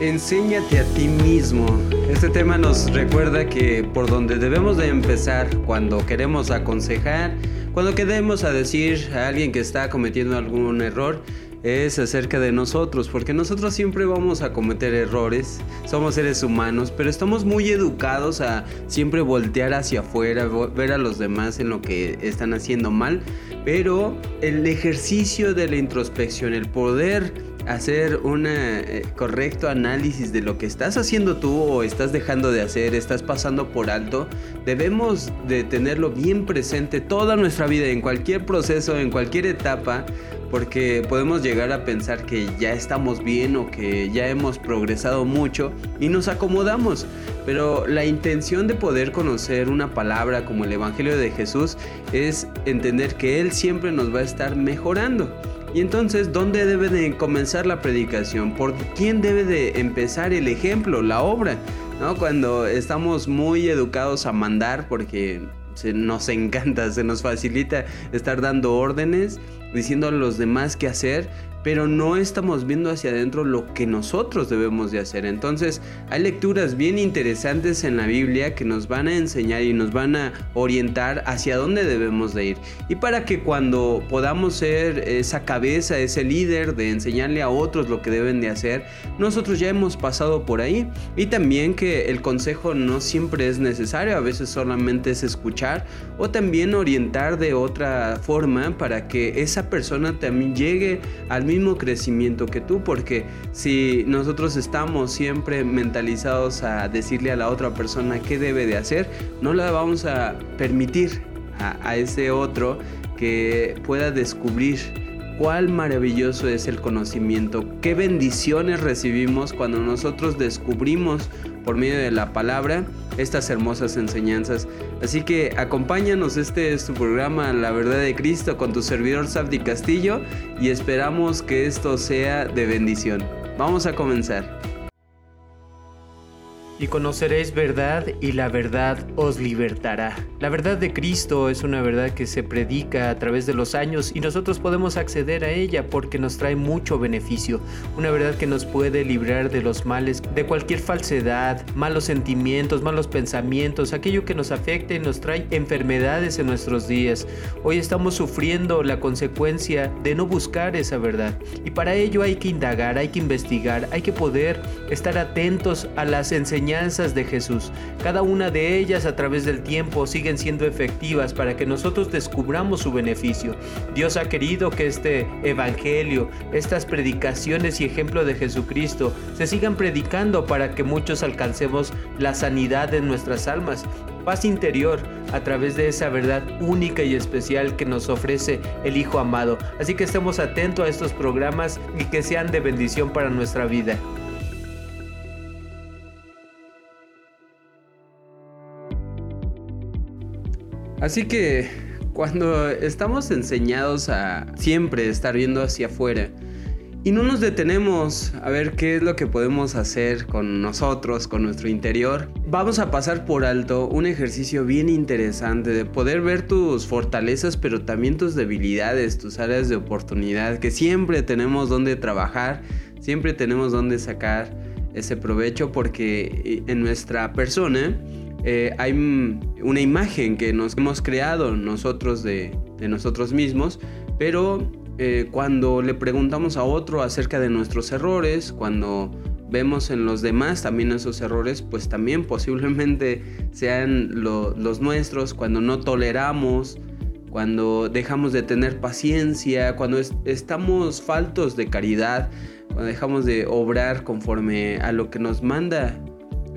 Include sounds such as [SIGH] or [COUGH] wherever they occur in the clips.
Enséñate a ti mismo. Este tema nos recuerda que por donde debemos de empezar cuando queremos aconsejar, cuando queremos a decir a alguien que está cometiendo algún error, es acerca de nosotros, porque nosotros siempre vamos a cometer errores, somos seres humanos, pero estamos muy educados a siempre voltear hacia afuera, ver a los demás en lo que están haciendo mal, pero el ejercicio de la introspección, el poder hacer un eh, correcto análisis de lo que estás haciendo tú o estás dejando de hacer, estás pasando por alto, debemos de tenerlo bien presente toda nuestra vida, en cualquier proceso, en cualquier etapa, porque podemos llegar a pensar que ya estamos bien o que ya hemos progresado mucho y nos acomodamos. Pero la intención de poder conocer una palabra como el Evangelio de Jesús es entender que Él siempre nos va a estar mejorando. Y entonces, ¿dónde debe de comenzar la predicación? ¿Por quién debe de empezar el ejemplo, la obra? ¿No? Cuando estamos muy educados a mandar porque se nos encanta, se nos facilita estar dando órdenes, diciendo a los demás qué hacer, pero no estamos viendo hacia adentro lo que nosotros debemos de hacer. Entonces hay lecturas bien interesantes en la Biblia que nos van a enseñar y nos van a orientar hacia dónde debemos de ir. Y para que cuando podamos ser esa cabeza, ese líder de enseñarle a otros lo que deben de hacer, nosotros ya hemos pasado por ahí. Y también que el consejo no siempre es necesario, a veces solamente es escuchar o también orientar de otra forma para que esa persona también llegue al mismo crecimiento que tú, porque si nosotros estamos siempre mentalizados a decirle a la otra persona qué debe de hacer, no la vamos a permitir a, ese otro que pueda descubrir cuál maravilloso es el conocimiento, qué bendiciones recibimos cuando nosotros descubrimos por medio de la palabra estas hermosas enseñanzas. Así que acompáñanos, este es tu programa La Verdad de Cristo con tu servidor Sabdi Castillo y esperamos que esto sea de bendición. Vamos a comenzar y conoceréis verdad y la verdad os libertará. La verdad de Cristo es una verdad que se predica a través de los años y nosotros podemos acceder a ella porque nos trae mucho beneficio. Una verdad que nos puede librar de los males, de cualquier falsedad, malos sentimientos, malos pensamientos, aquello que nos afecte y nos trae enfermedades en nuestros días. Hoy estamos sufriendo la consecuencia de no buscar esa verdad y para ello hay que indagar, hay que investigar, hay que poder estar atentos a las enseñanzas de Jesús. Cada una de ellas a través del tiempo siguen siendo efectivas para que nosotros descubramos su beneficio. Dios ha querido que este Evangelio, estas predicaciones y ejemplo de Jesucristo se sigan predicando para que muchos alcancemos la sanidad en nuestras almas paz interior a través de esa verdad única y especial que nos ofrece el Hijo amado. Así que estemos atentos a estos programas y que sean de bendición para nuestra vida. Así que cuando estamos enseñados a siempre estar viendo hacia afuera y no nos detenemos a ver qué es lo que podemos hacer con nosotros, con nuestro interior, vamos a pasar por alto un ejercicio bien interesante de poder ver tus fortalezas pero también tus debilidades, tus áreas de oportunidad, que siempre tenemos donde trabajar, siempre tenemos donde sacar ese provecho porque en nuestra persona eh, hay una imagen que nos hemos creado nosotros de, nosotros mismos, pero eh, cuando le preguntamos a otro acerca de nuestros errores, cuando vemos en los demás también esos errores, pues también posiblemente sean los nuestros, cuando no toleramos, cuando dejamos de tener paciencia, cuando estamos faltos de caridad, cuando dejamos de obrar conforme a lo que nos manda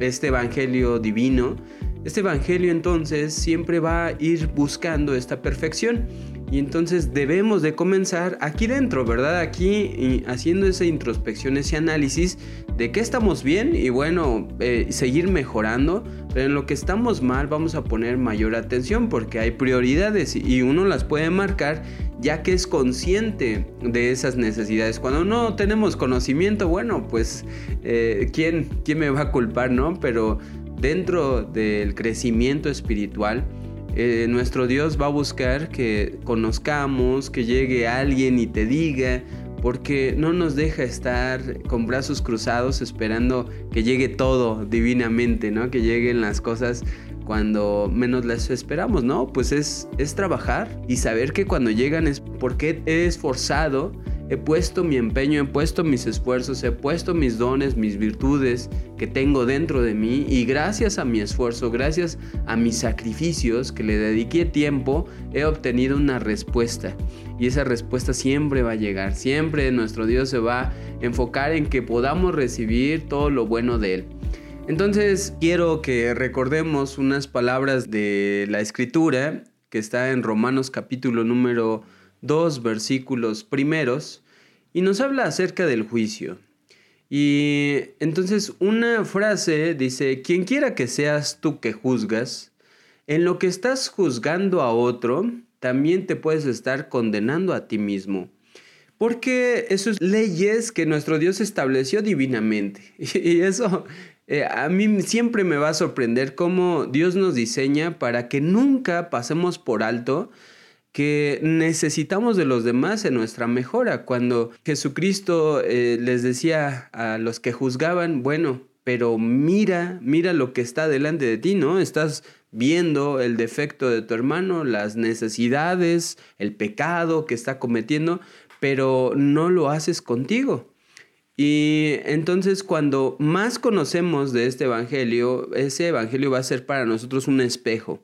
este Evangelio divino, este Evangelio entonces siempre va a ir buscando esta perfección. Y entonces debemos de comenzar aquí dentro, ¿verdad? Aquí haciendo esa introspección, ese análisis de qué estamos bien y bueno, eh, seguir mejorando. Pero en lo que estamos mal vamos a poner mayor atención porque hay prioridades y uno las puede marcar ya que es consciente de esas necesidades. Cuando no tenemos conocimiento, bueno, pues eh, ¿quién, ¿quién me va a culpar, no? Pero dentro del crecimiento espiritual, eh, nuestro Dios va a buscar que conozcamos, que llegue alguien y te diga, porque no nos deja estar con brazos cruzados esperando que llegue todo divinamente, ¿no? Que lleguen las cosas cuando menos las esperamos, ¿no? Pues es, es trabajar y saber que cuando llegan es porque he esforzado He puesto mi empeño, he puesto mis esfuerzos, he puesto mis dones, mis virtudes que tengo dentro de mí y gracias a mi esfuerzo, gracias a mis sacrificios que le dediqué tiempo, he obtenido una respuesta. Y esa respuesta siempre va a llegar, siempre nuestro Dios se va a enfocar en que podamos recibir todo lo bueno de Él. Entonces quiero que recordemos unas palabras de la escritura que está en Romanos capítulo número dos versículos primeros y nos habla acerca del juicio. Y entonces una frase dice, quien quiera que seas tú que juzgas, en lo que estás juzgando a otro, también te puedes estar condenando a ti mismo. Porque eso es leyes que nuestro Dios estableció divinamente. [LAUGHS] Y eso eh, a mí siempre me va a sorprender cómo Dios nos diseña para que nunca pasemos por alto que necesitamos de los demás en nuestra mejora. Cuando Jesucristo eh, les decía a los que juzgaban, bueno, pero mira, mira lo que está delante de ti, ¿no? Estás viendo el defecto de tu hermano, las necesidades, el pecado que está cometiendo, pero no lo haces contigo. Y entonces cuando más conocemos de este Evangelio, ese Evangelio va a ser para nosotros un espejo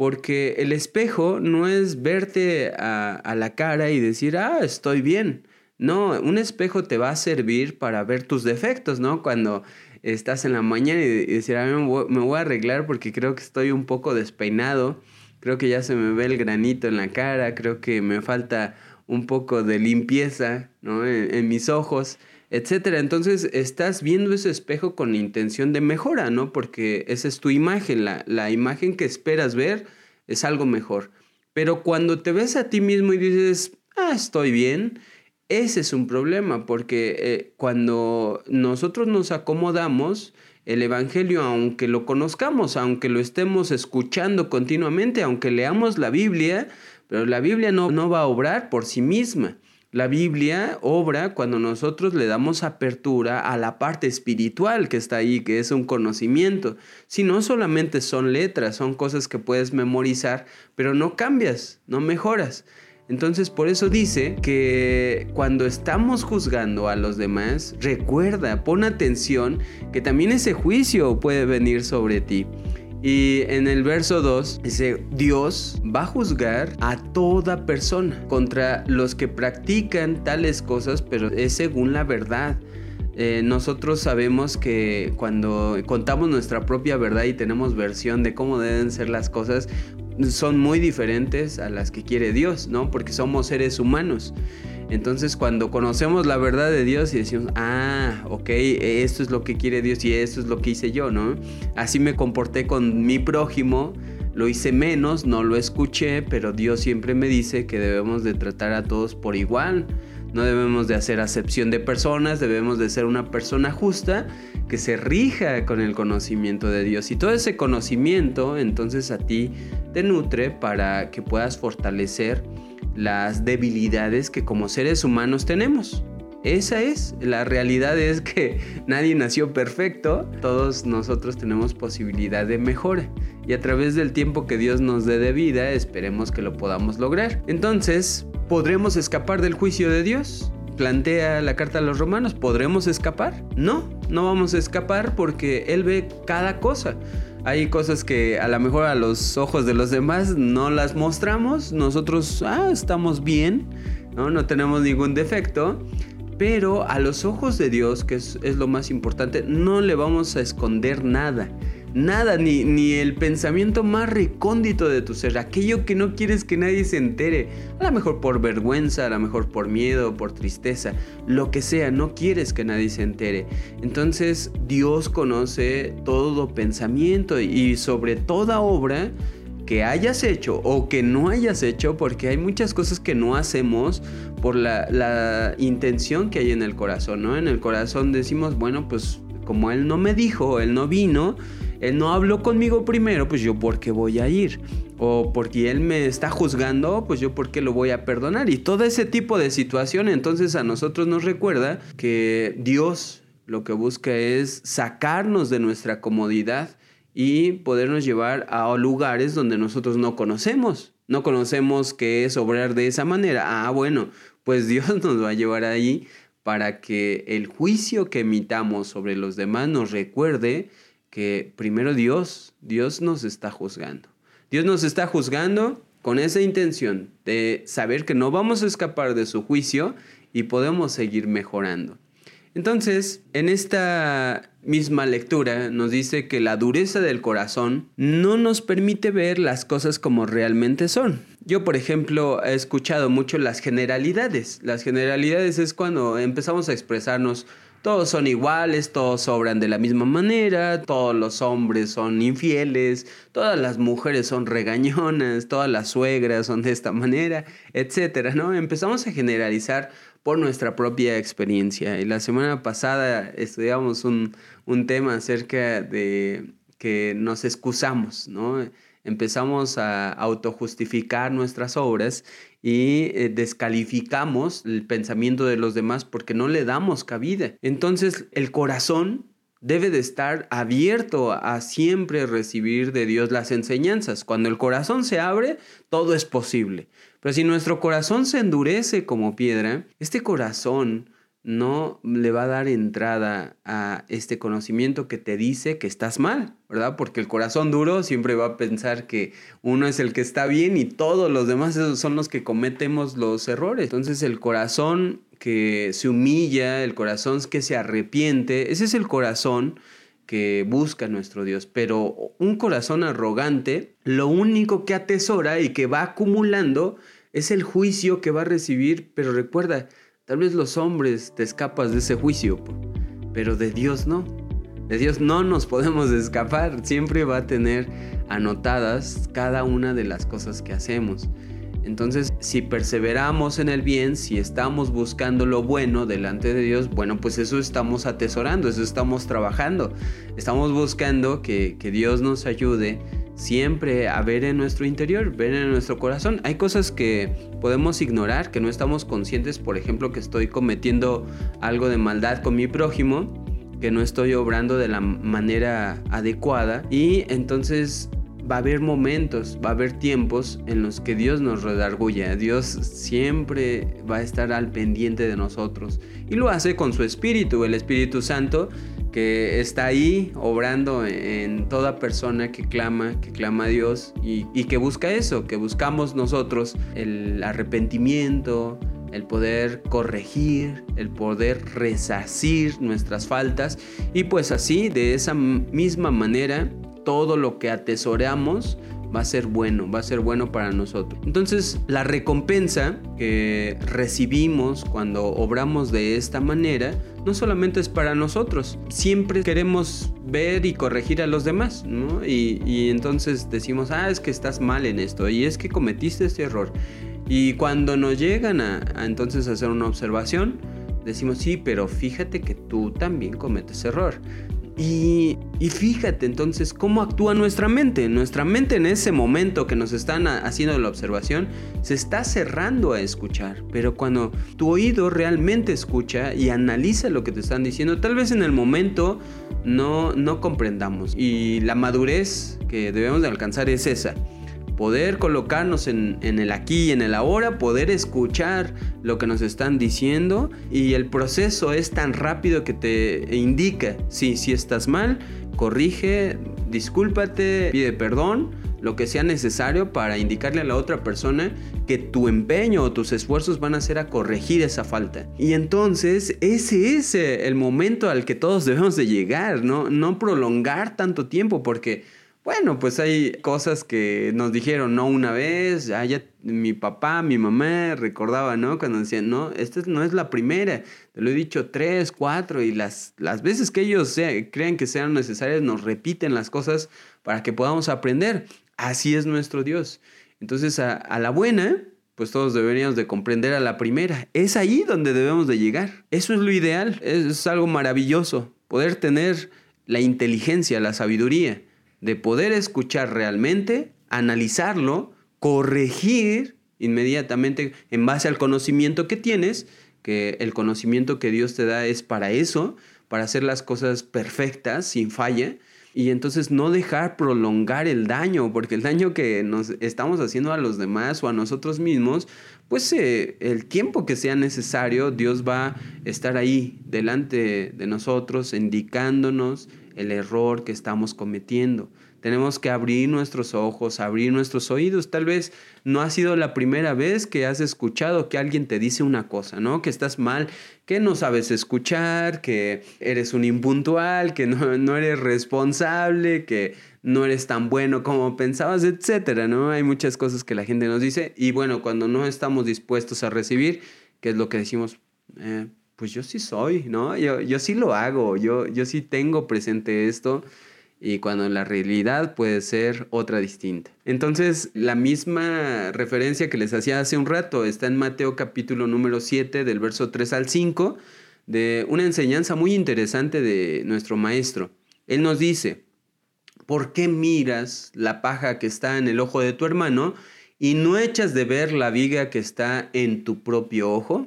porque el espejo no es verte a, la cara y decir, ah, estoy bien. No, un espejo te va a servir para ver tus defectos, ¿no? Cuando estás en la mañana y, decir, a mí me voy, a arreglar porque creo que estoy un poco despeinado, creo que ya se me ve el granito en la cara, creo que me falta un poco de limpieza, ¿no? En, mis ojos, etcétera. Entonces estás viendo ese espejo con la intención de mejora, ¿no? Porque esa es tu imagen, la, la imagen que esperas ver es algo mejor. Pero cuando te ves a ti mismo y dices, ah, estoy bien, ese es un problema, porque eh, cuando nosotros nos acomodamos, el Evangelio, aunque lo conozcamos, aunque lo estemos escuchando continuamente, aunque leamos la Biblia, pero la Biblia no, no va a obrar por sí misma. La Biblia obra cuando nosotros le damos apertura a la parte espiritual que está ahí, que es un conocimiento. Si no solamente son letras, son cosas que puedes memorizar, pero no cambias, no mejoras. Entonces por eso dice que cuando estamos juzgando a los demás, recuerda, pon atención que también ese juicio puede venir sobre ti. Y en el verso 2 dice, Dios va a juzgar a toda persona contra los que practican tales cosas, pero es según la verdad. Eh, nosotros sabemos que cuando contamos nuestra propia verdad y tenemos versión de cómo deben ser las cosas, son muy diferentes a las que quiere Dios, ¿no? Porque somos seres humanos. Entonces cuando conocemos la verdad de Dios y decimos, ah, ok, esto es lo que quiere Dios y esto es lo que hice yo, ¿no? Así me comporté con mi prójimo, lo hice menos, no lo escuché, pero Dios siempre me dice que debemos de tratar a todos por igual. No debemos de hacer acepción de personas, debemos de ser una persona justa que se rija con el conocimiento de Dios. Y todo ese conocimiento entonces a ti te nutre para que puedas fortalecer las debilidades que como seres humanos tenemos. Esa es, la realidad es que nadie nació perfecto, todos nosotros tenemos posibilidad de mejora y a través del tiempo que Dios nos dé de vida esperemos que lo podamos lograr. Entonces, ¿podremos escapar del juicio de Dios? Plantea la carta a los romanos, ¿podremos escapar? No, no vamos a escapar porque Él ve cada cosa. Hay cosas que a lo mejor a los ojos de los demás no las mostramos. Nosotros, ah, estamos bien, ¿no? No tenemos ningún defecto. Pero a los ojos de Dios, que es, lo más importante, no le vamos a esconder nada nada, ni, ni el pensamiento más recóndito de tu ser, aquello que no quieres que nadie se entere, a lo mejor por vergüenza, a lo mejor por miedo, por tristeza, lo que sea, no quieres que nadie se entere. Entonces Dios conoce todo pensamiento y sobre toda obra hayas hecho o que no hayas hecho, porque hay muchas cosas que no hacemos por la, la intención que hay en el corazón, ¿no? En el corazón decimos, bueno, pues como Él no me dijo, Él no vino, él no habló conmigo primero, pues yo por qué voy a ir. o porque Él me está juzgando, pues yo por qué lo voy a perdonar. Y todo ese tipo de situación entonces a nosotros nos recuerda que Dios lo que busca es sacarnos de nuestra comodidad y podernos llevar a lugares donde nosotros no conocemos. No conocemos qué es obrar de esa manera. Ah, bueno, pues [LAUGHS] Dios nos va a llevar ahí para que el juicio que emitamos sobre los demás nos recuerde que primero Dios, Dios nos está juzgando. Dios nos está juzgando con esa intención de saber que no vamos a escapar de su juicio y podemos seguir mejorando. Entonces, en esta misma lectura nos dice que la dureza del corazón no nos permite ver las cosas como realmente son. Yo, por ejemplo, he escuchado mucho las generalidades. Las generalidades es cuando empezamos a expresarnos todos son iguales, todos sobran de la misma manera, todos los hombres son infieles, todas las mujeres son regañonas, todas las suegras son de esta manera, etcétera, ¿no? Empezamos a generalizar por nuestra propia experiencia. Y la semana pasada estudiamos un, tema acerca de que nos excusamos, ¿no? Empezamos a autojustificar nuestras obras y eh, descalificamos el pensamiento de los demás porque no le damos cabida. Entonces el corazón debe de estar abierto a siempre recibir de Dios las enseñanzas. Cuando el corazón se abre, todo es posible. Pero si nuestro corazón se endurece como piedra, este corazón no le va a dar entrada a este conocimiento que te dice que estás mal, ¿verdad? Porque el corazón duro siempre va a pensar que uno es el que está bien y todos los demás son los que cometemos los errores. Entonces el corazón que se humilla, el corazón que se arrepiente, ese es el corazón que busca nuestro Dios. Pero un corazón arrogante, lo único que atesora y que va acumulando es el juicio que va a recibir. Pero recuerda, tal vez los hombres te escapas de ese juicio, pero de Dios no. De Dios no nos podemos [LAUGHS] escapar. Siempre va a tener anotadas cada una de las cosas que hacemos. Entonces, si perseveramos en el bien, si estamos buscando lo bueno delante de Dios, bueno, pues eso estamos atesorando, eso estamos trabajando. Estamos buscando que, Dios nos ayude siempre a ver en nuestro interior, ver en nuestro corazón. Hay cosas que podemos ignorar, que no estamos conscientes, por ejemplo, que estoy cometiendo algo de maldad con mi prójimo, que no estoy obrando de la manera adecuada y entonces va a haber momentos, va a haber tiempos en los que Dios nos redarguye. Dios siempre va a estar al pendiente de nosotros. Y lo hace con su Espíritu, el Espíritu Santo, que está ahí obrando en toda persona que clama, que clama a Dios y, que busca eso, que buscamos nosotros el arrepentimiento, el poder corregir, el poder resacir nuestras faltas y pues así, de esa misma manera, todo lo que atesoramos va a ser bueno, va a ser bueno para nosotros. Entonces, la recompensa que recibimos cuando obramos de esta manera no solamente es para nosotros, siempre queremos ver y corregir a los demás, ¿no? Y, entonces decimos, ah, es que estás mal en esto, y es que cometiste este error. Y cuando nos llegan a, a entonces hacer una observación, decimos, sí, pero fíjate que tú también cometes error. Y, fíjate entonces cómo actúa nuestra mente. Nuestra mente en ese momento que nos están haciendo la observación se está cerrando a escuchar. Pero cuando tu oído realmente escucha y analiza lo que te están diciendo, tal vez en el momento no, no comprendamos. Y la madurez que debemos de alcanzar es esa poder colocarnos en, el aquí y en el ahora, poder escuchar lo que nos están diciendo y el proceso es tan rápido que te indica, si, si estás mal, corrige, discúlpate, pide perdón, lo que sea necesario para indicarle a la otra persona que tu empeño o tus esfuerzos van a ser a corregir esa falta. Y entonces ese es eh, el momento al que todos debemos de llegar, no, no prolongar tanto tiempo porque bueno, pues hay cosas que nos dijeron, ¿no? Una vez, ya, mi papá, mi mamá recordaba, ¿no? Cuando decían, no, esta no es la primera, te lo he dicho tres, cuatro, y las, las veces que ellos creen que sean necesarias, nos repiten las cosas para que podamos aprender. Así es nuestro Dios. Entonces, a, a la buena, pues todos deberíamos de comprender a la primera. Es ahí donde debemos de llegar. Eso es lo ideal, es algo maravilloso, poder tener la inteligencia, la sabiduría de poder escuchar realmente analizarlo, corregir inmediatamente en base al conocimiento que tienes, que el conocimiento que Dios te da es para eso, para hacer las cosas perfectas, sin falla, y entonces no dejar prolongar el daño, porque el daño que nos estamos haciendo a los demás o a nosotros mismos, pues eh, el tiempo que sea necesario, Dios va a estar ahí delante de nosotros, indicándonos el error que estamos cometiendo. Tenemos que abrir nuestros ojos, abrir nuestros oídos. Tal vez no ha sido la primera vez que has escuchado que alguien te dice una cosa, ¿no? Que estás mal, que no sabes escuchar, que eres un impuntual, que no, [LAUGHS] no eres responsable, que no eres tan bueno como pensabas, etcétera, ¿no? Hay muchas cosas que la gente nos dice y bueno, cuando no estamos dispuestos a recibir, ¿qué es lo que decimos? Eh, pues yo sí soy, ¿no? Yo, yo sí lo hago, yo, yo sí tengo presente esto y cuando la realidad puede ser otra distinta. Entonces, la misma referencia que les hacía hace un rato está en Mateo capítulo número 7 del verso 3 al 5 de una enseñanza muy interesante de nuestro maestro. Él nos dice, ¿por qué miras la paja que está en el ojo de tu hermano y no echas de ver la viga que está en tu propio ojo?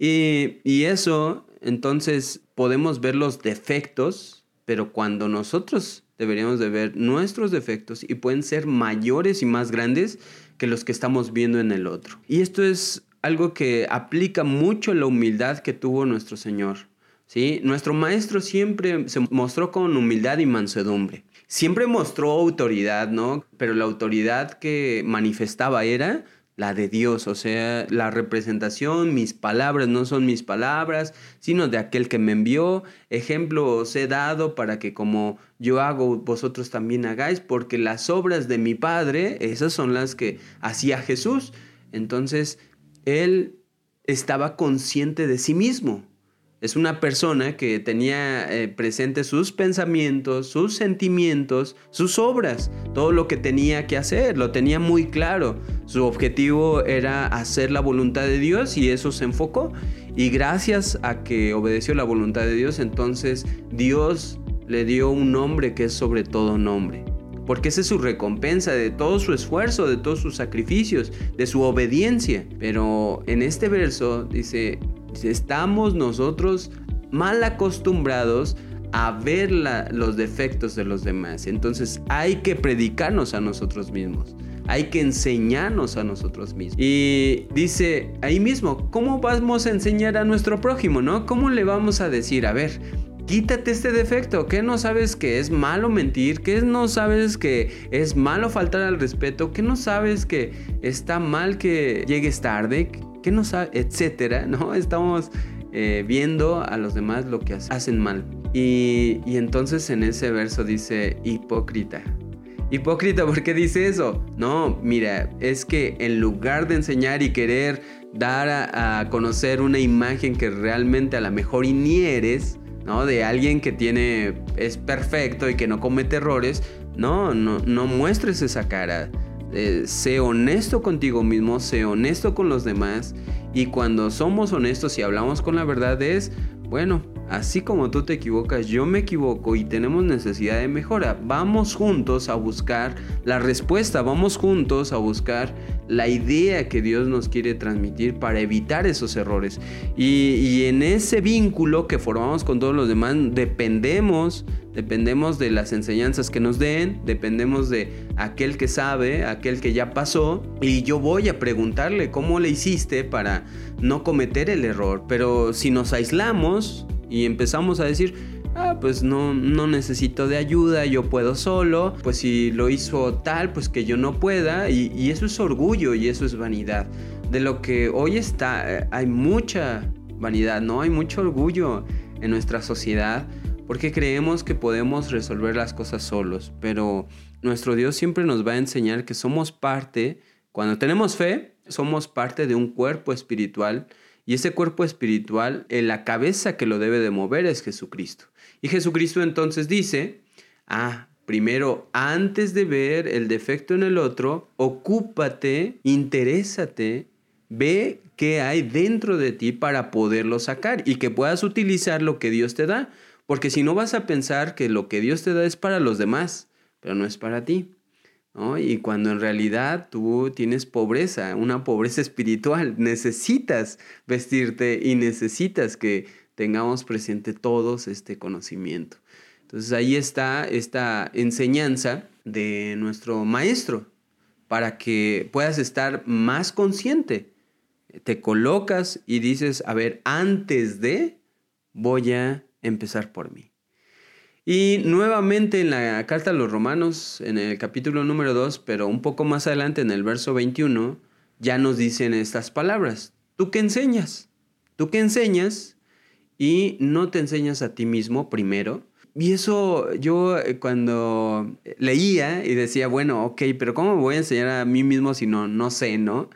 Y, y eso, entonces, podemos ver los defectos pero cuando nosotros deberíamos de ver nuestros defectos y pueden ser mayores y más grandes que los que estamos viendo en el otro. Y esto es algo que aplica mucho la humildad que tuvo nuestro Señor. ¿sí? Nuestro Maestro siempre se mostró con humildad y mansedumbre. Siempre mostró autoridad, ¿no? Pero la autoridad que manifestaba era la de Dios, o sea, la representación, mis palabras no son mis palabras, sino de aquel que me envió. Ejemplo os he dado para que como yo hago, vosotros también hagáis, porque las obras de mi Padre, esas son las que hacía Jesús. Entonces, él estaba consciente de sí mismo. Es una persona que tenía eh, presente sus pensamientos, sus sentimientos, sus obras, todo lo que tenía que hacer, lo tenía muy claro. Su objetivo era hacer la voluntad de Dios y eso se enfocó. Y gracias a que obedeció la voluntad de Dios, entonces Dios le dio un nombre que es sobre todo nombre. Porque esa es su recompensa de todo su esfuerzo, de todos sus sacrificios, de su obediencia. Pero en este verso dice, estamos nosotros mal acostumbrados a ver los defectos de los demás. Entonces hay que predicarnos a nosotros mismos. Hay que enseñarnos a nosotros mismos. Y dice ahí mismo, ¿cómo vamos a enseñar a nuestro prójimo, no? ¿Cómo le vamos a decir, a ver, quítate este defecto, ¿Qué no sabes que es malo mentir, ¿Qué no sabes que es malo faltar al respeto, ¿Qué no sabes que está mal que llegues tarde, ¿Qué no sabe, etcétera, ¿no? Estamos eh, viendo a los demás lo que hacen mal. Y, y entonces en ese verso dice hipócrita. Hipócrita, ¿por qué dice eso? No, mira, es que en lugar de enseñar y querer dar a, conocer una imagen que realmente a lo mejor eres, ¿no? De alguien que tiene, es perfecto y que no comete errores, no, no, no muestres esa cara. Eh, sé honesto contigo mismo, sé honesto con los demás y cuando somos honestos y hablamos con la verdad es, bueno, así como tú te equivocas, yo me equivoco y tenemos necesidad de mejora. Vamos juntos a buscar la respuesta, vamos juntos a buscar la idea que Dios nos quiere transmitir para evitar esos errores. Y, y en ese vínculo que formamos con todos los demás, dependemos dependemos de las enseñanzas que nos den, dependemos de aquel que sabe, aquel que ya pasó, y yo voy a preguntarle cómo le hiciste para no cometer el error. Pero si nos aislamos y empezamos a decir, ah, pues no, no necesito de ayuda, yo puedo solo, pues si lo hizo tal, pues que yo no pueda, y, y eso es orgullo y eso es vanidad. De lo que hoy está, eh, hay mucha vanidad, ¿no? Hay mucho orgullo en nuestra sociedad porque creemos que podemos resolver las cosas solos, pero nuestro Dios siempre nos va a enseñar que somos parte, cuando tenemos fe, somos parte de un cuerpo espiritual y ese cuerpo espiritual, en la cabeza que lo debe de mover es Jesucristo. Y Jesucristo entonces dice, ah, primero, antes de ver el defecto en el otro, ocúpate, interésate, ve qué hay dentro de ti para poderlo sacar y que puedas utilizar lo que Dios te da. Porque si no vas a pensar que lo que Dios te da es para los demás, pero no es para ti. Y cuando en realidad tú tienes pobreza, una pobreza [LAUGHS] espiritual, necesitas vestirte y necesitas que tengamos presente todos este conocimiento. Entonces ahí está esta enseñanza de nuestro maestro para que puedas estar más consciente. Te colocas y dices, a ver, antes de, voy a empezar por mí. Y nuevamente en la carta a los romanos, en el capítulo número 2, pero un poco más adelante en el verso 21, ya nos dicen estas palabras. ¿Tú qué enseñas? ¿Tú qué enseñas? Y no te enseñas a ti mismo primero. Y eso yo eh, cuando leía y decía, bueno, ok, pero ¿cómo voy a enseñar a mí mismo si no, no sé, no?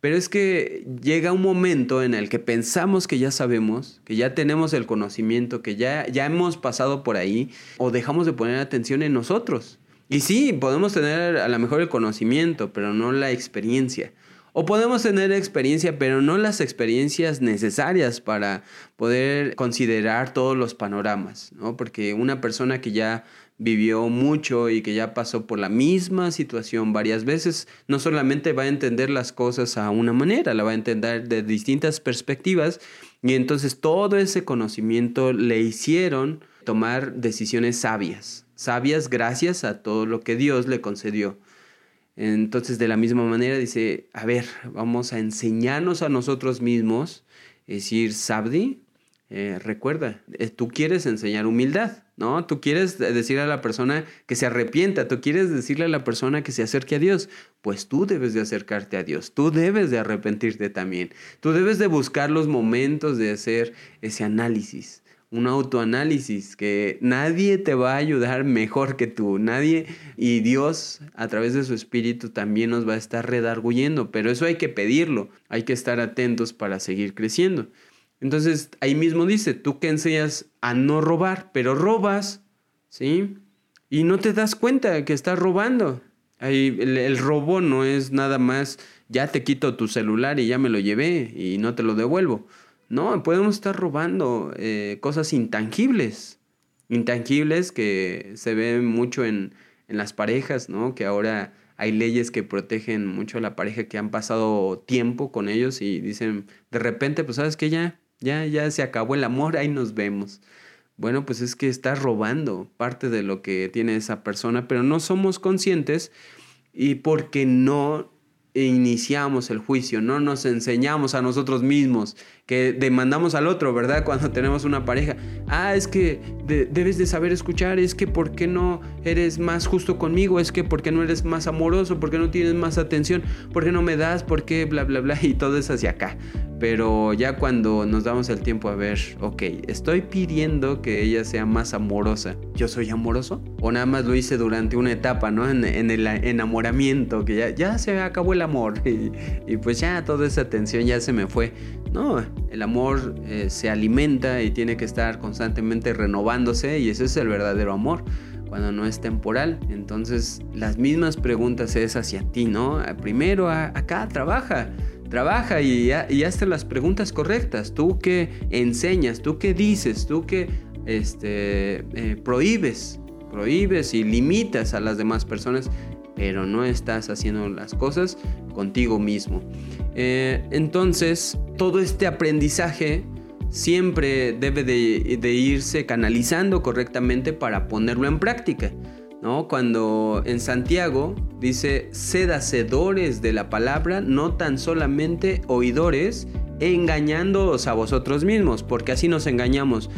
Pero es que llega un momento en el que pensamos que ya sabemos, que ya tenemos el conocimiento, que ya, ya hemos pasado por ahí, o dejamos de poner atención en nosotros. Y sí, podemos tener a lo mejor el conocimiento, pero no la experiencia. O podemos tener experiencia, pero no las experiencias necesarias para poder considerar todos los panoramas, ¿no? Porque una persona que ya vivió mucho y que ya pasó por la misma situación varias veces, no solamente va a entender las cosas a una manera, la va a entender de distintas perspectivas y entonces todo ese conocimiento le hicieron tomar decisiones sabias, sabias gracias a todo lo que Dios le concedió. Entonces de la misma manera dice, a ver, vamos a enseñarnos a nosotros mismos, es decir, Sabdi, eh, recuerda, eh, tú quieres enseñar humildad, ¿no? Tú quieres decirle a la persona que se arrepienta, tú quieres decirle a la persona que se acerque a Dios, pues tú debes de acercarte a Dios, tú debes de arrepentirte también, tú debes de buscar los momentos de hacer ese análisis, un autoanálisis que nadie te va a ayudar mejor que tú, nadie y Dios a través de su espíritu también nos va a estar redarguyendo, pero eso hay que pedirlo, hay que estar atentos para seguir creciendo. Entonces ahí mismo dice, tú que enseñas a no robar, pero robas, ¿sí? Y no te das cuenta que estás robando. Ahí, el, robo no es nada más, ya te quito tu celular y ya me lo llevé y no te lo devuelvo. No, podemos estar robando eh, cosas intangibles, intangibles que se ven mucho en, en las parejas, ¿no? Que ahora hay leyes que protegen mucho a la pareja que han pasado tiempo con ellos y dicen, de repente, pues sabes que ya, ya, ya se acabó el amor, ahí nos vemos. Bueno, pues es que estás robando parte de lo que tiene esa persona, pero no somos conscientes y porque no iniciamos el juicio, no nos enseñamos a nosotros mismos, que demandamos al otro, ¿verdad? [LAUGHS] Cuando tenemos una pareja. Ah, es que debes de saber escuchar, es que ¿por qué no eres más justo conmigo? Es que ¿por qué no eres más amoroso? ¿Por qué no tienes más atención? ¿Por qué no me das? ¿Por qué? Bla, bla, bla. [LAUGHS] Y todo es hacia acá. Pero ya cuando nos damos el tiempo a ver, ok, estoy pidiendo que ella sea más amorosa. ¿Yo soy amoroso? O nada más lo hice durante una etapa, ¿no? En, el enamoramiento, que ya, ya se acabó el amor [LAUGHS] y, pues ya toda esa tensión ya se me fue. No, el amor eh, se alimenta y tiene que estar constantemente renovándose y ese es el verdadero amor cuando no es temporal. Entonces, las mismas preguntas es hacia ti, ¿no? Primero, acá trabaja Trabaja y, y hazte las preguntas correctas. Tú que enseñas, tú que dices, tú que este, eh, prohíbes, prohíbes y limitas a las demás personas, pero no estás haciendo las cosas contigo mismo. Eh, entonces, todo este aprendizaje siempre debe de irse canalizando correctamente para ponerlo en práctica. ¿no? Cuando en Santiago dice, sed hacedores de la palabra, no tan solamente oidores, engañándoos a vosotros mismos, porque así nos engañamos.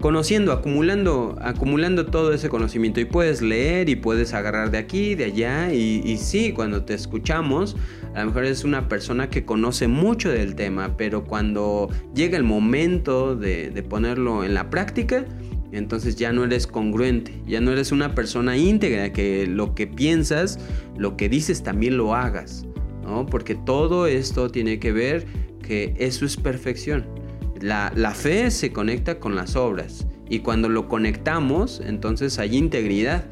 Conociendo, acumulando, acumulando todo ese conocimiento y puedes leer y puedes agarrar de aquí, de allá y, y sí, cuando te escuchamos, a lo mejor es una persona que conoce mucho del tema, pero cuando llega el momento de, de ponerlo en la práctica, entonces ya no eres congruente, ya no eres una persona íntegra, que lo que piensas, lo que dices también lo hagas, ¿no? Porque todo esto tiene que ver que eso es perfección. La, la fe se conecta con las obras y cuando lo conectamos, entonces hay integridad.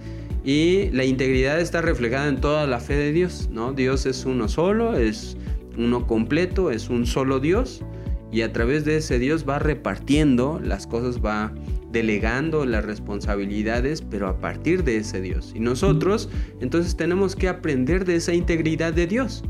Y la integridad está reflejada en toda la fe de Dios, ¿no? Dios es uno solo, es uno completo, es un solo Dios y a través de ese Dios va repartiendo las cosas, va delegando las responsabilidades, pero a partir de ese Dios. Y nosotros entonces tenemos que aprender de esa integridad de Dios.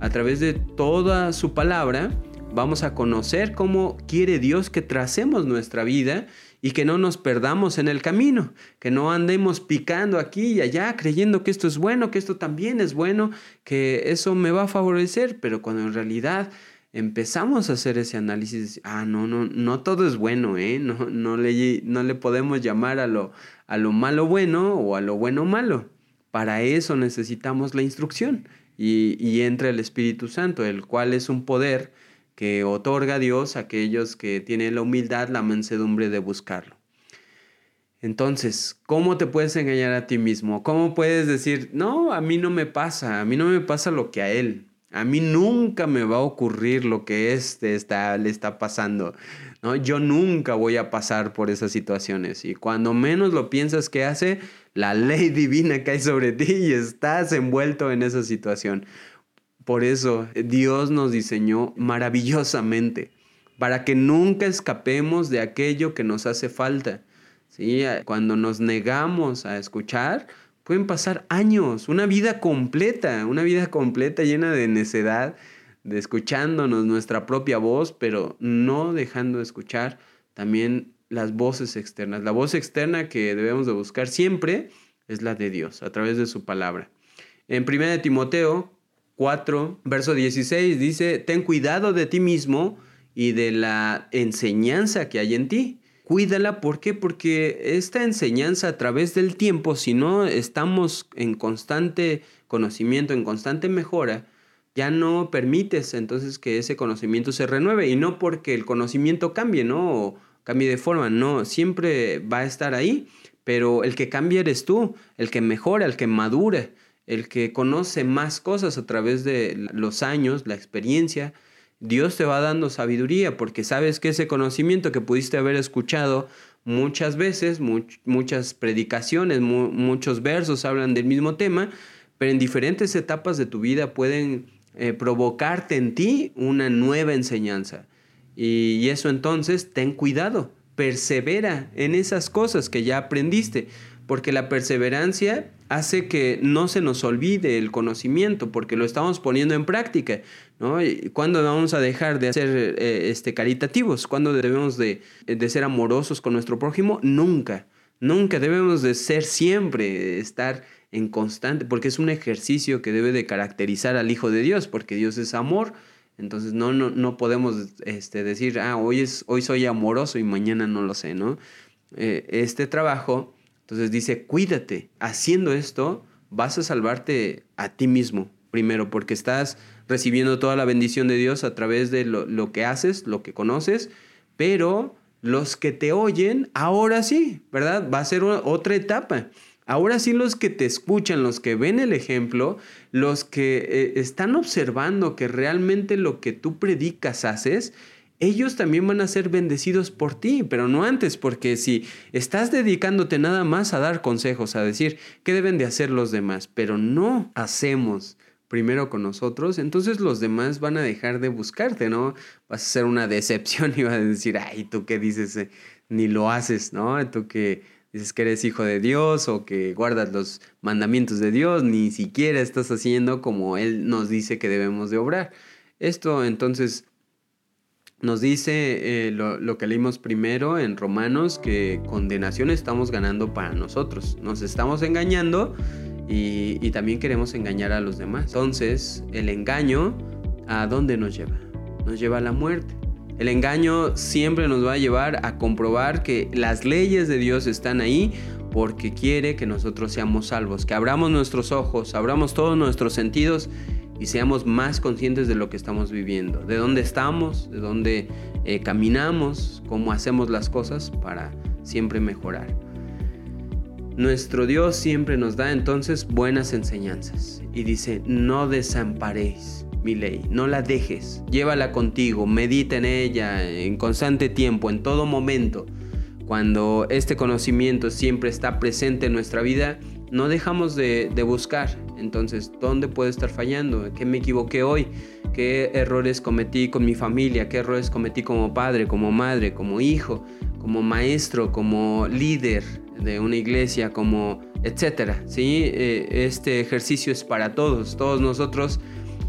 A través de toda su palabra vamos a conocer cómo quiere Dios que tracemos nuestra vida y que no nos perdamos en el camino, que no andemos picando aquí y allá creyendo que esto es bueno, que esto también es bueno, que eso me va a favorecer, pero cuando en realidad empezamos a hacer ese análisis, ah, no, no, no todo es bueno, ¿eh? No, no, le, no le podemos llamar a lo, a lo malo bueno o a lo bueno malo. Para eso necesitamos la instrucción y, y entra el Espíritu Santo, el cual es un poder que otorga Dios a aquellos que tienen la humildad, la mansedumbre de buscarlo. Entonces, ¿cómo te puedes engañar a ti mismo? ¿Cómo puedes decir, no, a mí no me pasa, a mí no me pasa lo que a él? A mí nunca me va a ocurrir lo que este está, le está pasando. ¿no? Yo nunca voy a pasar por esas situaciones. Y cuando menos lo piensas que hace, la ley divina [LAUGHS] cae sobre ti y estás envuelto en esa situación. Por eso Dios nos diseñó maravillosamente, para que nunca escapemos de aquello que nos hace falta. ¿sí? Cuando nos negamos a escuchar, Pueden pasar años, una vida completa, una vida completa llena de necedad, de escuchándonos nuestra propia voz, pero no dejando de escuchar también las voces externas. La voz externa que debemos de buscar siempre es la de Dios, a través de su palabra. En 1 Timoteo 4, verso 16 dice, ten cuidado de ti mismo y de la enseñanza que hay en ti cuídala. ¿Por qué? Porque esta enseñanza a través del tiempo, si no estamos en constante conocimiento, en constante mejora, ya no permites entonces que ese conocimiento se renueve. Y no porque el conocimiento cambie, ¿no? O cambie de forma, no, siempre va a estar ahí. Pero el que cambia eres tú, el que mejora, el que madura, el que conoce más cosas a través de los años, la experiencia, Dios te va dando sabiduría porque sabes que ese conocimiento que pudiste haber escuchado muchas veces, muchas predicaciones, muchos versos hablan del mismo tema, pero en diferentes etapas de tu vida pueden eh, provocarte en ti una nueva enseñanza. y eso entonces, ten cuidado, persevera en esas cosas que ya aprendiste, porque la perseverancia hace que no se nos olvide el conocimiento, porque lo estamos poniendo en práctica. ¿no? ¿Cuándo vamos a dejar de ser eh, este, caritativos? ¿Cuándo debemos de, de, ser amorosos con nuestro prójimo? Nunca, nunca debemos de ser siempre, estar en constante, porque es un ejercicio que debe de caracterizar al Hijo de Dios, porque Dios es amor. Entonces no, no, no podemos este, decir, ah, hoy, es, hoy soy amoroso y mañana no lo sé, ¿no? Eh, este trabajo entonces dice, cuídate, haciendo esto vas a salvarte a ti mismo, primero, porque estás recibiendo toda la bendición de Dios a través de lo, que haces, lo que conoces, pero los que te oyen, ahora sí, ¿verdad? Va a ser otra etapa. Ahora sí los que te escuchan, los que ven el ejemplo, los que eh, están observando que realmente lo que tú predicas haces, ellos también van a ser bendecidos por ti, pero no antes, porque si estás dedicándote nada más a dar consejos, a decir qué deben de hacer los demás, pero no hacemos primero con nosotros, entonces los demás van a dejar de buscarte, ¿no? Vas a ser una decepción y vas a decir, ay, tú qué dices, eh, ni lo haces, ¿no? Tú que dices que eres hijo de Dios o que guardas los mandamientos de Dios, ni siquiera estás haciendo como Él nos dice que debemos de obrar. Esto entonces nos dice eh, lo, que leímos primero en Romanos, que condenación estamos ganando para nosotros. Nos estamos engañando y, y también queremos engañar a los demás. Entonces, el engaño, ¿a dónde nos lleva? Nos lleva a la muerte. El engaño siempre nos va a llevar a comprobar que las leyes de Dios están ahí porque quiere que nosotros seamos salvos, que abramos nuestros ojos, abramos todos nuestros sentidos y seamos más conscientes de lo que estamos viviendo, de dónde estamos, de dónde eh, caminamos, cómo hacemos las cosas para siempre mejorar. Nuestro Dios siempre nos da entonces buenas enseñanzas y dice, no desamparéis mi ley, no la dejes, llévala contigo, medita en ella en constante tiempo, en todo momento. Cuando este conocimiento siempre está presente en nuestra vida, no dejamos de, buscar. Entonces, ¿dónde puedo estar fallando? ¿Qué me equivoqué hoy? ¿Qué errores cometí con mi familia? ¿Qué errores cometí como padre, como madre, como hijo? como maestro, como líder de una iglesia, como etcétera. ¿sí? Eh, este ejercicio es para todos, todos nosotros.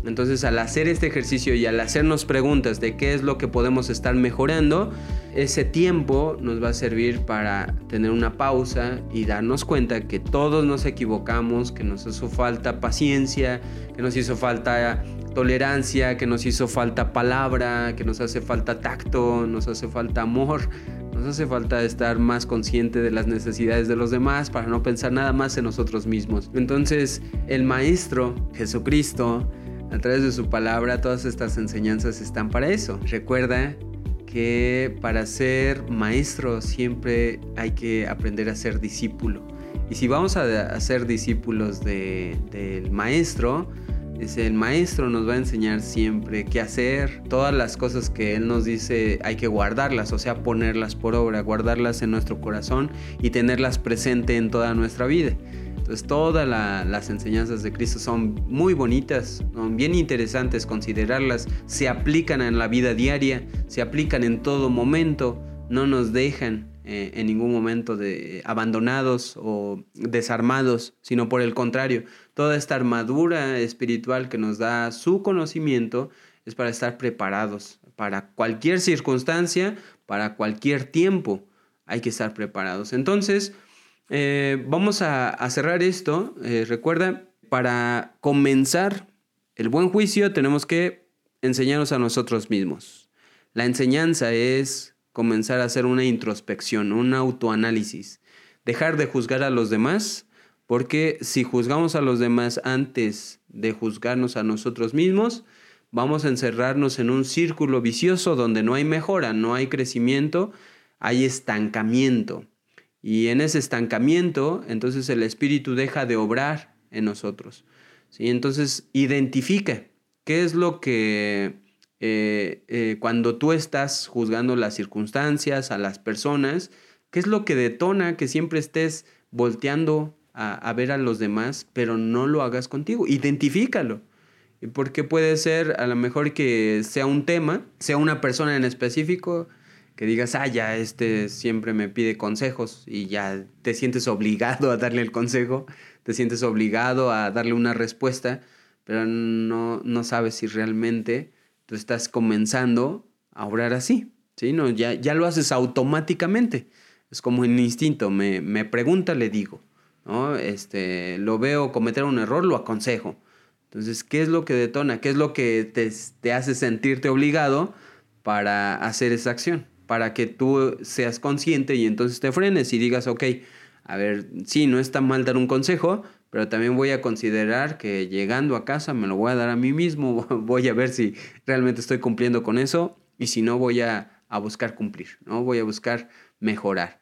Entonces al hacer este ejercicio y al hacernos preguntas de qué es lo que podemos estar mejorando, ese tiempo nos va a servir para tener una pausa y darnos cuenta que todos nos equivocamos, que nos hizo falta paciencia, que nos hizo falta tolerancia, que nos hizo falta palabra, que nos hace falta tacto, nos hace falta amor, nos hace falta estar más consciente de las necesidades de los demás para no pensar nada más en nosotros mismos. Entonces, el Maestro, Jesucristo, a través de su palabra, todas estas enseñanzas están para eso. Recuerda que para ser maestro siempre hay que aprender a ser discípulo. Y si vamos a, ser discípulos del maestro, el maestro nos va a enseñar siempre qué hacer, todas las cosas que él nos dice hay que guardarlas, o sea, ponerlas por obra, guardarlas en nuestro corazón y tenerlas presente en toda nuestra vida. Entonces todas las enseñanzas de Cristo son muy bonitas, son bien interesantes considerarlas, se aplican en la vida diaria, se aplican en todo momento, no nos dejan eh, en ningún momento de abandonados o desarmados, sino por el contrario, toda esta armadura espiritual que nos da su conocimiento es para estar preparados para cualquier circunstancia, para cualquier tiempo. Hay que estar preparados. Entonces, eh, vamos a, cerrar esto. Eh, recuerda, para comenzar el buen juicio tenemos que enseñarnos a nosotros mismos. La enseñanza es comenzar a hacer una introspección, un autoanálisis. Dejar de juzgar a los demás, porque si juzgamos a los demás antes de juzgarnos a nosotros mismos, vamos a encerrarnos en un círculo vicioso donde no hay mejora, no hay crecimiento, hay estancamiento. Y en ese estancamiento, entonces el espíritu deja de obrar en nosotros. ¿sí? Entonces, identifica qué es lo que eh, eh, cuando tú estás juzgando las circunstancias, a las personas, ¿qué es lo que detona que siempre estés volteando a, ver a los demás, pero no lo hagas contigo? Identifícalo. Porque puede ser a lo mejor que sea un tema, sea una persona en específico, que digas, ah, ya, este siempre me pide consejos y ya te sientes obligado a darle el consejo, te sientes obligado a darle una respuesta, pero no, no sabes si realmente tú estás comenzando a obrar así, ¿sí? No, ya, ya lo haces automáticamente. Es como un instinto, me, me pregunta, le digo, ¿no? Este, lo veo cometer un error, lo aconsejo. Entonces, ¿qué es lo que detona? ¿Qué es lo que te, te hace sentirte obligado para hacer esa acción? Para que tú seas consciente y entonces te frenes y digas, ok, a ver, sí, no está mal dar un consejo, pero también voy a considerar que llegando a casa me lo voy a dar a mí mismo, [LAUGHS] voy a ver si realmente estoy cumpliendo con eso y si no voy a, buscar cumplir, ¿no? Voy a buscar mejorar.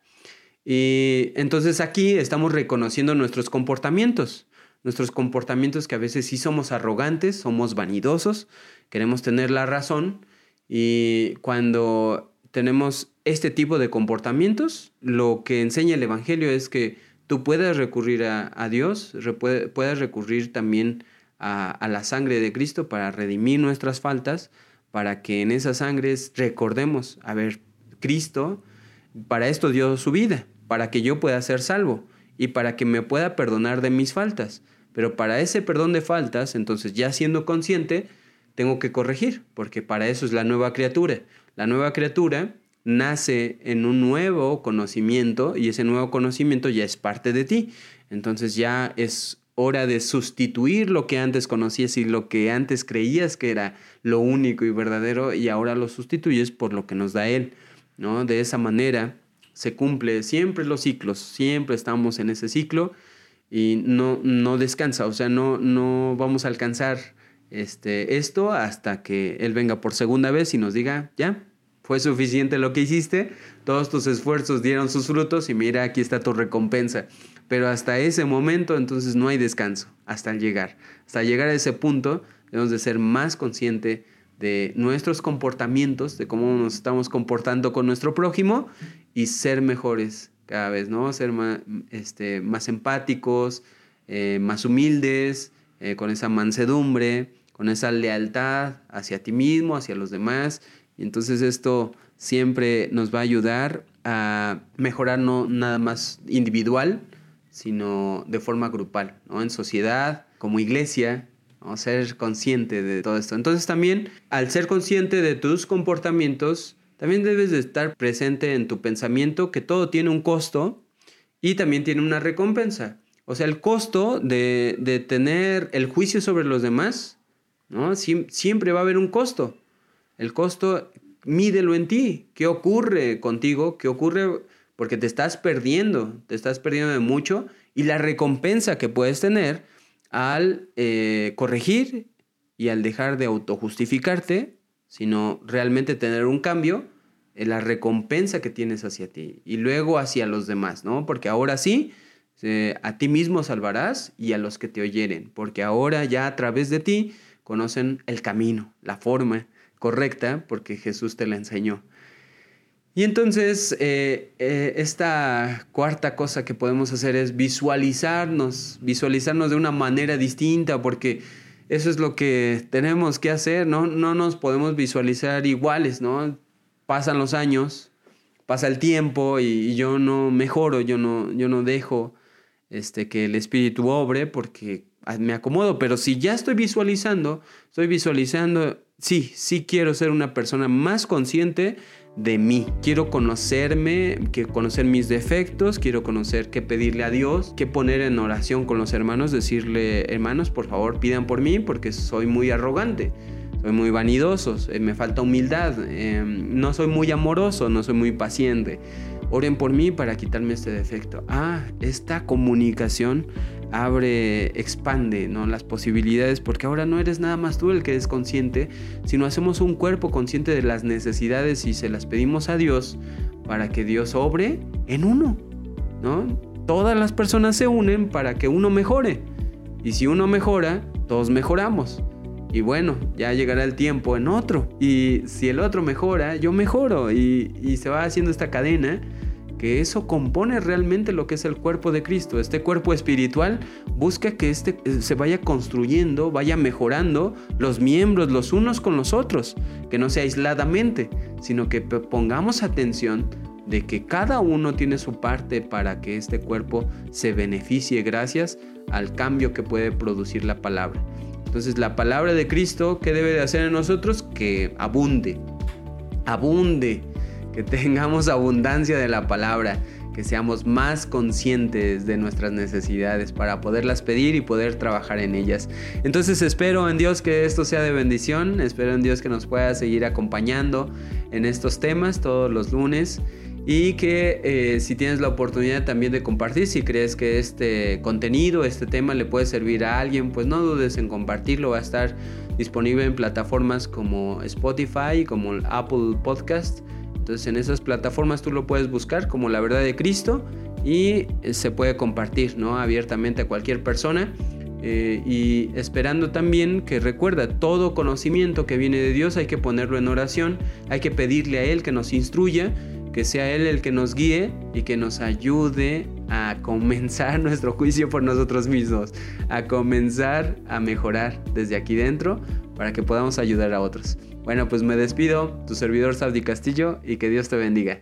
Y entonces aquí estamos reconociendo nuestros comportamientos, nuestros comportamientos que a veces sí somos arrogantes, somos vanidosos, queremos tener la razón y cuando tenemos este tipo de comportamientos, lo que enseña el Evangelio es que tú puedes recurrir a, Dios, puedes recurrir también a, la sangre de Cristo para redimir nuestras faltas, para que en esas sangres recordemos, a ver, Cristo, para esto dio su vida, para que yo pueda ser salvo y para que me pueda perdonar de mis faltas. Pero para ese perdón de faltas, entonces ya siendo consciente, tengo que corregir, porque para eso es la nueva criatura. La nueva criatura nace en un nuevo conocimiento y ese nuevo conocimiento ya es parte de ti. Entonces ya es hora de sustituir lo que antes conocías y lo que antes creías que era lo único y verdadero y ahora lo sustituyes por lo que nos da Él. ¿no? De esa manera se cumple siempre los ciclos, siempre estamos en ese ciclo y no, no descansa, o sea, no, no vamos a alcanzar este, esto hasta que Él venga por segunda vez y nos diga, ya, fue suficiente lo que hiciste, todos tus esfuerzos dieron sus frutos y mira, aquí está tu recompensa. Pero hasta ese momento entonces no hay descanso, hasta llegar. Hasta llegar a ese punto debemos de ser más conscientes de nuestros comportamientos, de cómo nos estamos comportando con nuestro prójimo y ser mejores cada vez, ¿no? Ser más, este, más empáticos, eh, más humildes, eh, con esa mansedumbre, con esa lealtad hacia ti mismo, hacia los demás y entonces esto siempre nos va a ayudar a mejorar no nada más individual, sino de forma grupal, ¿no? En sociedad, como iglesia, ¿no? ser consciente de todo esto. Entonces también, al ser consciente de tus comportamientos, también debes de estar presente en tu pensamiento que todo tiene un costo y también tiene una recompensa. O sea, el costo de, de tener el juicio sobre los demás, ¿no? siempre va a haber un costo. El costo, mídelo en ti. ¿Qué ocurre contigo? ¿Qué ocurre? Porque te estás perdiendo, te estás perdiendo de mucho. Y la recompensa que puedes tener al eh, corregir y al dejar de autojustificarte, sino realmente tener un cambio, en la recompensa que tienes hacia ti y luego hacia los demás, ¿no? Porque ahora sí, a ti mismo salvarás y a los que te oyeren, porque ahora ya a través de ti conocen el camino, la forma correcta, porque Jesús te la enseñó. Y entonces, eh, eh, esta cuarta cosa que podemos hacer es visualizarnos, visualizarnos de una manera distinta, porque eso es lo que tenemos que hacer, ¿no? No nos podemos visualizar iguales, ¿no? Pasan los años, pasa el tiempo y, yo no mejoro, yo no, yo no dejo este, que el espíritu obre porque me acomodo, pero si ya estoy visualizando, estoy visualizando, sí, sí quiero ser una persona más consciente de mí. Quiero conocerme, quiero conocer mis defectos, quiero conocer qué pedirle a Dios, qué poner en oración con los hermanos, decirle, hermanos, por favor, pidan por mí porque soy muy arrogante. Soy muy vanidoso, eh, me falta humildad, em, no soy muy amoroso, no soy muy paciente. Oren por mí para quitarme este defecto. Ah, esta comunicación abre, expande ¿no? las posibilidades, porque ahora no eres nada más tú el que es consciente, sino hacemos un cuerpo consciente de las necesidades y se las pedimos a Dios para que Dios obre en uno. ¿no? Todas las personas se unen para que uno mejore. Y si uno mejora, todos mejoramos. Y bueno, ya llegará el tiempo en otro. Y si el otro mejora, yo mejoro. Y, y se va haciendo esta cadena que eso compone realmente lo que es el cuerpo de Cristo. Este cuerpo espiritual busca que este eh, se vaya construyendo, vaya mejorando los miembros los unos con los otros, que no sea aisladamente, sino que pongamos atención de que cada uno tiene su parte para que este cuerpo se beneficie gracias al cambio que puede producir la palabra. Entonces la palabra de Cristo, ¿qué debe de hacer en nosotros? Que abunde, abunde que tengamos abundancia de la palabra, que seamos más conscientes de nuestras necesidades para poderlas pedir y poder trabajar en ellas. Entonces espero en Dios que esto sea de bendición, espero en Dios que nos pueda seguir acompañando en estos temas todos los lunes y que eh, si tienes la oportunidad también de compartir, si crees que este contenido, este tema le puede servir a alguien, pues no dudes en compartirlo, va a estar disponible en plataformas como Spotify, como Apple Podcast entonces en esas plataformas tú lo puedes buscar como la verdad de Cristo y eh, se puede compartir ¿no? abiertamente a cualquier persona. Eh, y esperando también que recuerda, todo conocimiento que viene de Dios hay que ponerlo en oración, hay que pedirle a Él que nos instruya, que sea Él el que nos guíe y que nos ayude a comenzar [LAUGHS] nuestro juicio por nosotros mismos, a comenzar a mejorar desde aquí dentro para que podamos ayudar a otros. Bueno, pues me despido, tu servidor Saudi Castillo, y que Dios te bendiga.